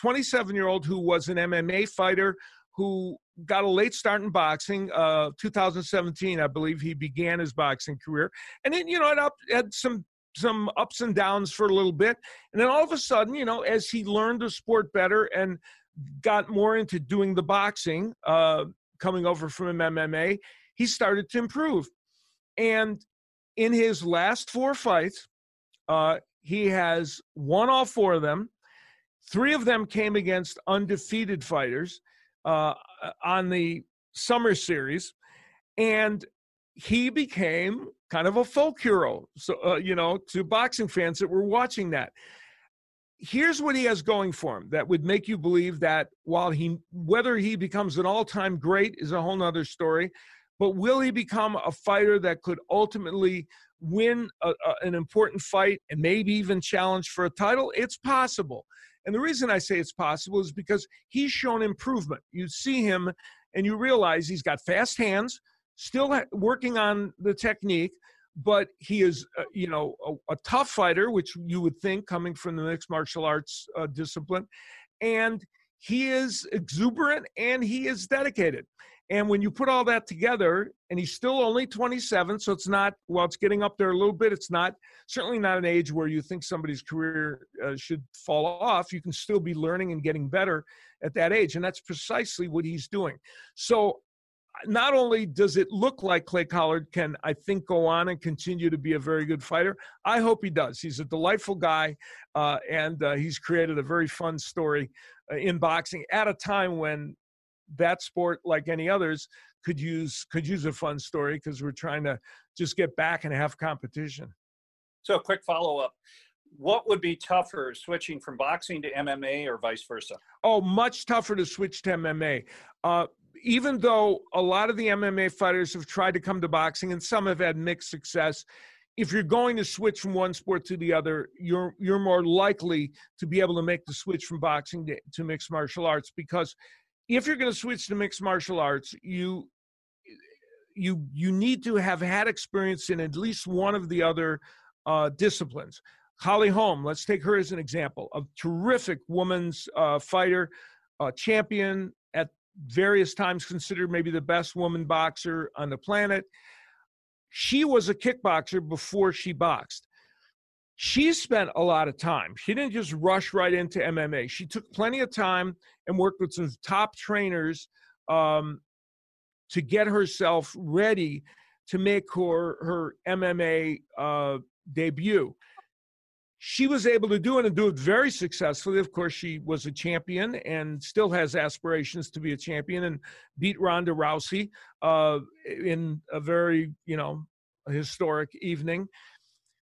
27 year old who was an MMA fighter who got a late start in boxing. Uh, 2017, I believe, he began his boxing career, and then you know it up, had some some ups and downs for a little bit, and then all of a sudden, you know, as he learned the sport better and got more into doing the boxing, uh, coming over from MMA, he started to improve, and in his last four fights, uh, he has won all four of them. Three of them came against undefeated fighters uh, on the summer series, and he became kind of a folk hero. So uh, you know, to boxing fans that were watching that. Here's what he has going for him that would make you believe that while he whether he becomes an all-time great is a whole nother story, but will he become a fighter that could ultimately win a, a, an important fight and maybe even challenge for a title? It's possible. And the reason I say it's possible is because he's shown improvement. You see him and you realize he's got fast hands, still working on the technique, but he is, uh, you know, a, a, tough fighter, which you would think coming from the mixed martial arts uh, discipline. And he is exuberant and he is dedicated. And when you put all that together, and he's still only 27, so it's not, well, it's getting up there a little bit. It's not, certainly not an age where you think somebody's career uh, should fall off. You can still be learning and getting better at that age. And that's precisely what he's doing. So not only does it look like Clay Collard can, I think, go on and continue to be a very good fighter, I hope he does. He's a delightful guy, uh, and uh, he's created a very fun story uh, in boxing at a time when that sport, like any others, could use could use a fun story because we're trying to just get back and have competition. So, a quick follow up: What would be tougher, switching from boxing to MMA or vice versa? Oh, much tougher to switch to MMA. Uh, even though a lot of the MMA fighters have tried to come to boxing and some have had mixed success, if you're going to switch from one sport to the other, you're you're more likely to be able to make the switch from boxing to, to mixed martial arts because if you're going to switch to mixed martial arts, you you you need to have had experience in at least one of the other uh, disciplines. Holly Holm, let's take her as an example. A terrific woman's uh, fighter, uh, champion at various times considered maybe the best woman boxer on the planet. She was a kickboxer before she boxed. She spent a lot of time. She didn't just rush right into MMA. She took plenty of time and worked with some top trainers um, to get herself ready to make her her MMA uh, debut. She was able to do it and do it very successfully. Of course, she was a champion and still has aspirations to be a champion and beat Ronda Rousey uh, in a very you know historic evening.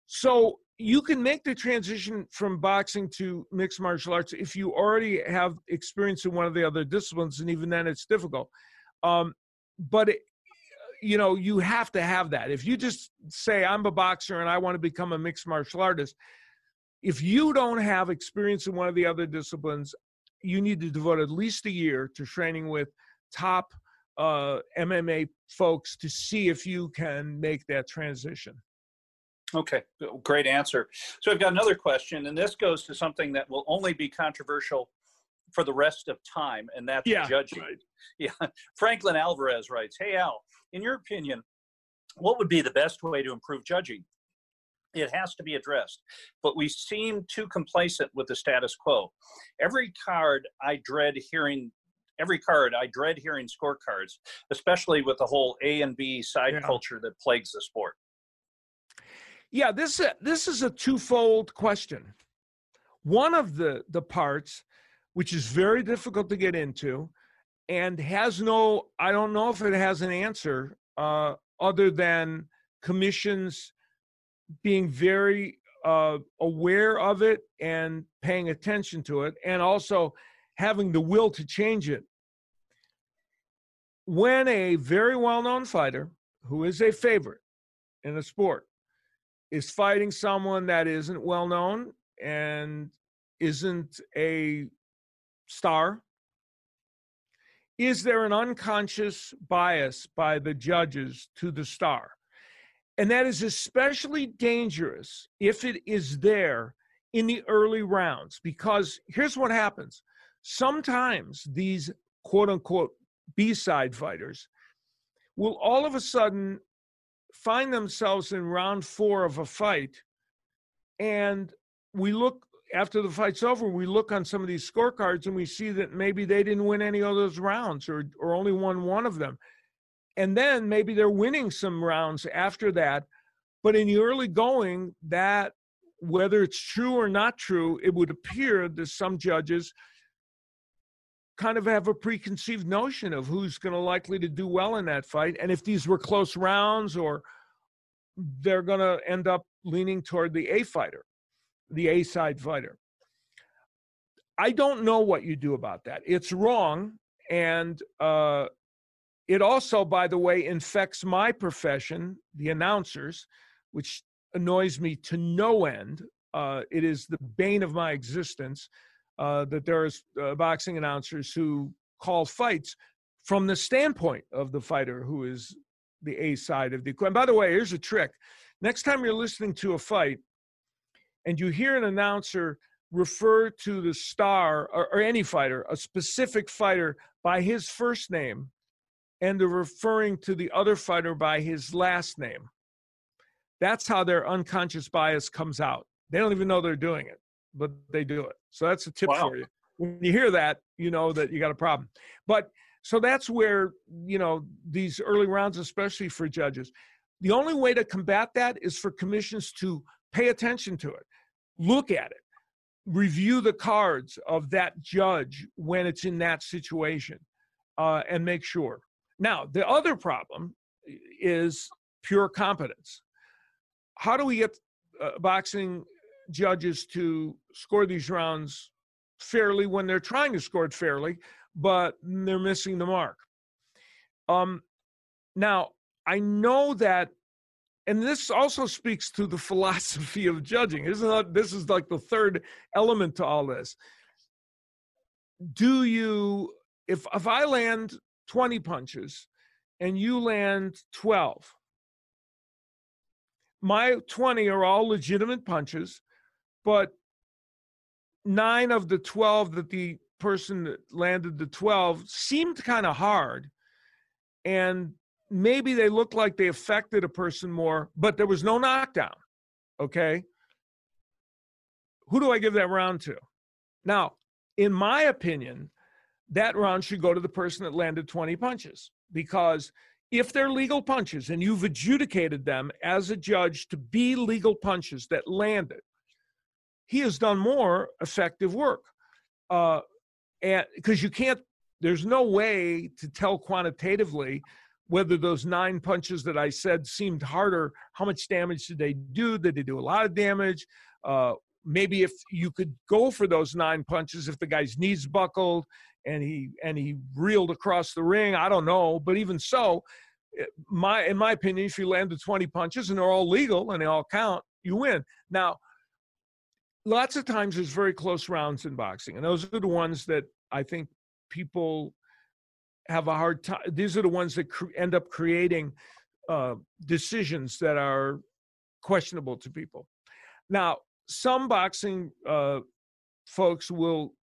So you can make the transition from boxing to mixed martial arts if you already have experience in one of the other disciplines, and even then it's difficult. Um, but it, you know, you have to have that. If you just say I'm a boxer and I want to become a mixed martial artist, if you don't have experience in one of the other disciplines, you need to devote at least a year to training with top uh, MMA folks to see if you can make that transition. Okay, great answer. So I've got another question, and this goes to something that will only be controversial for the rest of time, and that's yeah, judging. Right. Yeah, Franklin Alvarez writes, "Hey Al, in your opinion, what would be the best way to improve judging? It has to be addressed, but we seem too complacent with the status quo. Every card I dread hearing." Every card, I dread hearing scorecards, especially with the whole A and B side Yeah. culture that plagues the sport. Yeah, this this is a twofold question. One of the the parts, which is very difficult to get into, and has no, I don't know if it has an answer uh, other than commissions being very uh, aware of it and paying attention to it, and also having the will to change it. When a very well-known fighter who is a favorite in a sport is fighting someone that isn't well known and isn't a star? Is there an unconscious bias by the judges to the star? And that is especially dangerous if it is there in the early rounds, because here's what happens. Sometimes these quote unquote B side fighters will all of a sudden find themselves in round four of a fight and we look after the fight's over we look on some of these scorecards and we see that maybe they didn't win any of those rounds or or only won one of them. And then maybe they're winning some rounds after that but in the early going that whether it's true or not true it would appear that some judges kind of have a preconceived notion of who's going to likely to do well in that fight and if these were close rounds or they're going to end up leaning toward the A fighter the A side fighter. I don't know what you do about that. It's wrong and uh it also by the way infects my profession the announcers which annoys me to no end. Uh it is the bane of my existence uh, that there's uh, boxing announcers who call fights from the standpoint of the fighter who is the A side of the equation. By the way, here's a trick. Next time you're listening to a fight and you hear an announcer refer to the star or, or any fighter, a specific fighter, by his first name and they're referring to the other fighter by his last name, that's how their unconscious bias comes out. They don't even know they're doing it, but they do it. So that's a tip Wow. for you. When you hear that, you know that you got a problem. But so that's where, you know, these early rounds, especially for judges, the only way to combat that is for commissions to pay attention to it, look at it, review the cards of that judge when it's in that situation, uh, and make sure. Now, the other problem is pure competence. How do we get uh, boxing judges to score these rounds fairly when they're trying to score it fairly, but they're missing the mark? Um, now, I know that, and this also speaks to the philosophy of judging. Isn't that, this is like the third element to all this. Do you, if if I land 20 punches and you land 12, my 20 are all legitimate punches, but nine of the 12 that the person that landed the 12 seemed kind of hard. And maybe they looked like they affected a person more, but there was no knockdown. Okay. Who do I give that round to? Now, in my opinion, that round should go to the person that landed 20 punches because if they're legal punches and you've adjudicated them as a judge to be legal punches that landed, he has done more effective work. Uh, and because you can't, there's no way to tell quantitatively whether those nine punches that I said seemed harder, how much damage did they do? Did they do a lot of damage? Uh, maybe if you could go for those nine punches, if the guy's knees buckled and he and he reeled across the ring, I don't know. But even so, eh, my in my opinion, if you land the 20 punches and they're all legal and they all count, you win. Now, lots of times there's very close rounds in boxing, and those are the ones that I think people have a hard time. These are the ones that cre- end up creating uh, decisions that are questionable to people. Now, some boxing uh, folks will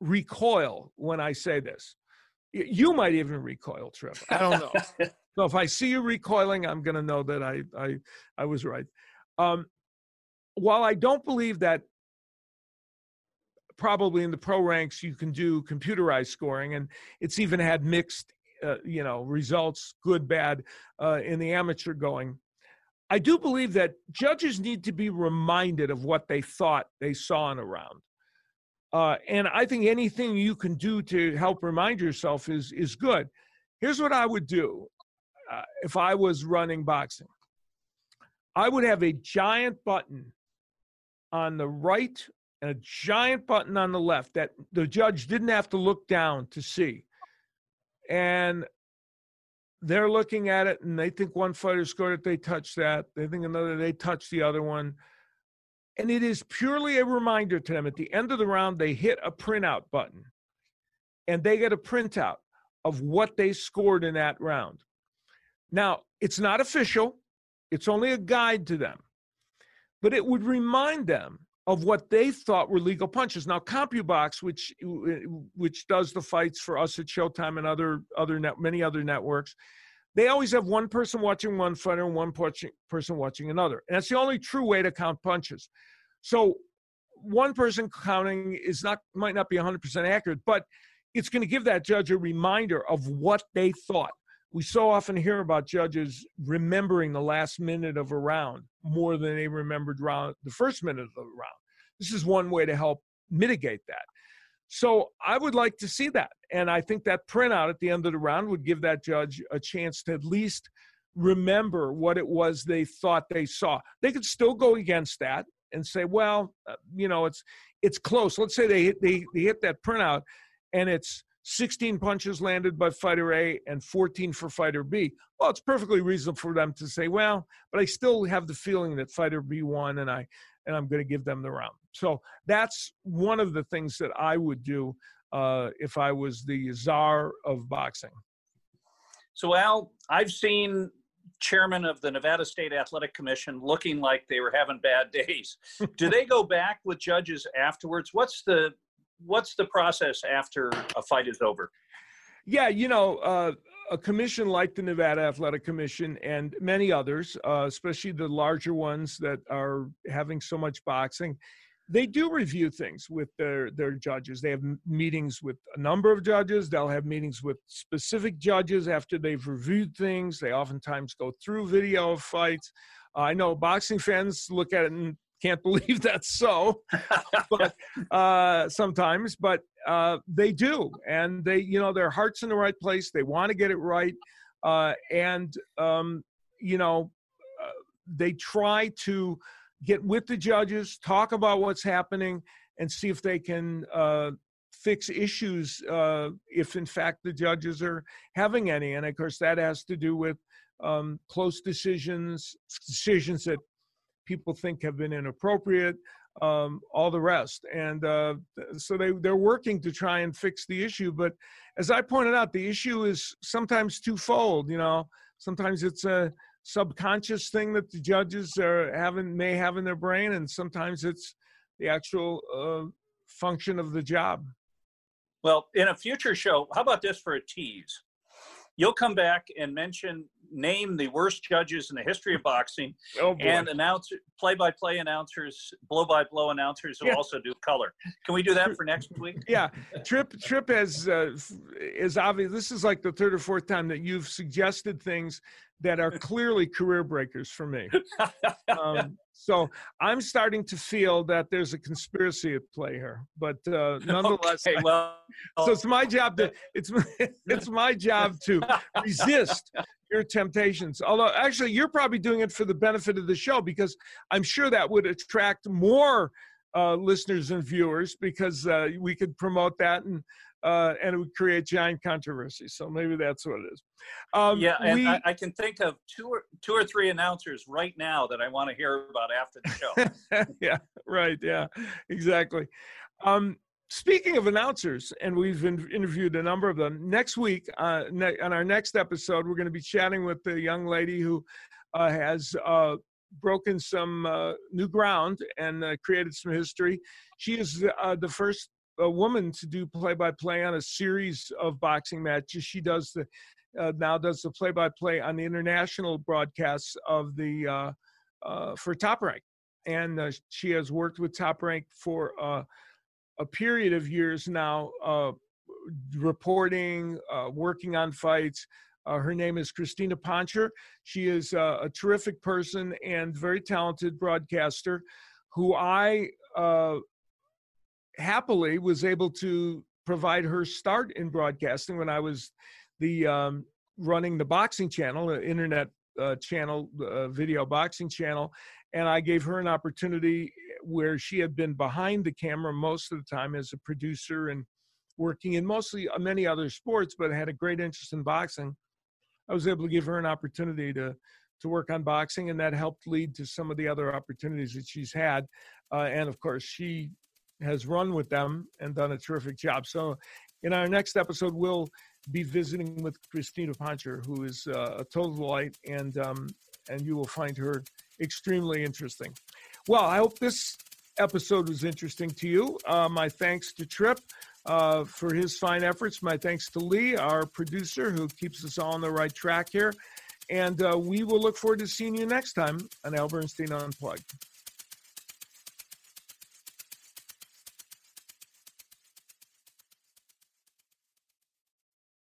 recoil when I say this. You might even recoil, Trip. I don't know. so if I see you recoiling, I'm going to know that I I I was right. Um, while I don't believe that probably in the pro ranks you can do computerized scoring and it's even had mixed uh, you know results good bad uh, in the amateur going. I do believe that judges need to be reminded of what they thought they saw in a round. Uh, and i think anything you can do to help remind yourself is is good. Here's what i would do uh, if i was running boxing. I would have a giant button on the right and a giant button on the left that the judge didn't have to look down to see. And they're looking at it and they think one fighter scored it, they touch that. They think another, they touch the other one. And it is purely a reminder to them at the end of the round, they hit a printout button and they get a printout of what they scored in that round. Now, it's not official, it's only a guide to them, but it would remind them of what they thought were legal punches. Now, CompuBox, which uh, which does the fights for us at Showtime and other other net, many other networks, they always have one person watching one fighter and one person watching another, and that's the only true way to count punches. So, one person counting is not might not be 100% accurate, but it's going to give that judge a reminder of what they thought. We so often hear about judges remembering the last minute of a round more than they remembered round the first minute of the round. This is one way to help mitigate that. So I would like to see that. And I think that printout at the end of the round would give that judge a chance to at least remember what it was they thought they saw. They could still go against that and say, well, uh, you know, it's it's close. Let's say they they, they hit that printout and it's 16 punches landed by fighter A and 14 for fighter B. Well, it's perfectly reasonable for them to say, well, but I still have the feeling that fighter B won and I and I'm going to give them the round. So that's one of the things that I would do uh, if I was the czar of boxing. So Al, I've seen chairman of the Nevada State Athletic Commission looking like they were having bad days. do they go back with judges afterwards? What's the what's the process after a fight is over? Yeah, you know, uh, a commission like the Nevada Athletic Commission and many others, uh, especially the larger ones that are having so much boxing, they do review things with their their judges. They have meetings with a number of judges. They'll have meetings with specific judges after they've reviewed things. They oftentimes go through video of fights. I know boxing fans look at it and can't believe that's so, but uh, sometimes, but uh, they do, and they, you know, their heart's in the right place. They want to get it right, uh, and um, you know, uh, they try to get with the judges, talk about what's happening, and see if they can uh, fix issues uh, if, in fact, the judges are having any. And of course, that has to do with um, close decisions, decisions that people think have been inappropriate, um, all the rest. And uh, so they, they're working to try and fix the issue. But as I pointed out, the issue is sometimes twofold. You know, sometimes it's a subconscious thing that the judges are having may have in their brain, and sometimes it's the actual uh, function of the job. Well, in a future show, how about this for a tease? You'll come back and mention, name the worst judges in the history of boxing, Oh and announce play-by-play announcers, blow-by-blow announcers who Yeah. also do color. Can we do that for next week? yeah, Trip Trip has uh, is obvious. This is like the third or fourth time that you've suggested things that are clearly career breakers for me. Um, so I'm starting to feel that there's a conspiracy at play here. But uh, nonetheless, okay, well, so it's my job to it's it's my job to resist your temptations. Although actually, you're probably doing it for the benefit of the show because I'm sure that would attract more uh, listeners and viewers because uh, we could promote that and uh, and it would create giant controversy. So maybe that's what it is. Um, yeah, and we- I, I can think of two or two or three announcers right now that I want to hear about after the show. yeah, right. Yeah, exactly. Um, speaking of announcers, and we've in, interviewed a number of them. Next week, uh, ne- on our next episode, we're going to be chatting with the young lady who uh, has uh, broken some uh, new ground and uh, created some history. She is the first uh, woman to do play-by-play on a series of boxing matches. She does the now does the play-by-play on the international broadcasts of the for Top Rank and she has worked with Top Rank for a period of years now, uh, reporting, uh, working on fights. Uh, her name is Crystina Poncher. She is uh, a terrific person and very talented broadcaster who I uh, happily was able to provide her start in broadcasting when I was the um, running the boxing channel, internet uh, channel, uh, video boxing channel, and I gave her an opportunity where she had been behind the camera most of the time as a producer and working in mostly uh, many other sports, but had a great interest in boxing. I was able to give her an opportunity to to work on boxing, and that helped lead to some of the other opportunities that she's had. Uh, and of course, she has run with them and done a terrific job. So, in our next episode, we'll be visiting with Crystina Poncher, who is uh, a total delight, and um, and you will find her extremely interesting. Well, I hope this episode was interesting to you. Uh, my thanks to Trip uh, for his fine efforts. My thanks to Lee, our producer, who keeps us all on the right track here. And uh, we will look forward to seeing you next time on Al Bernstein Unplugged.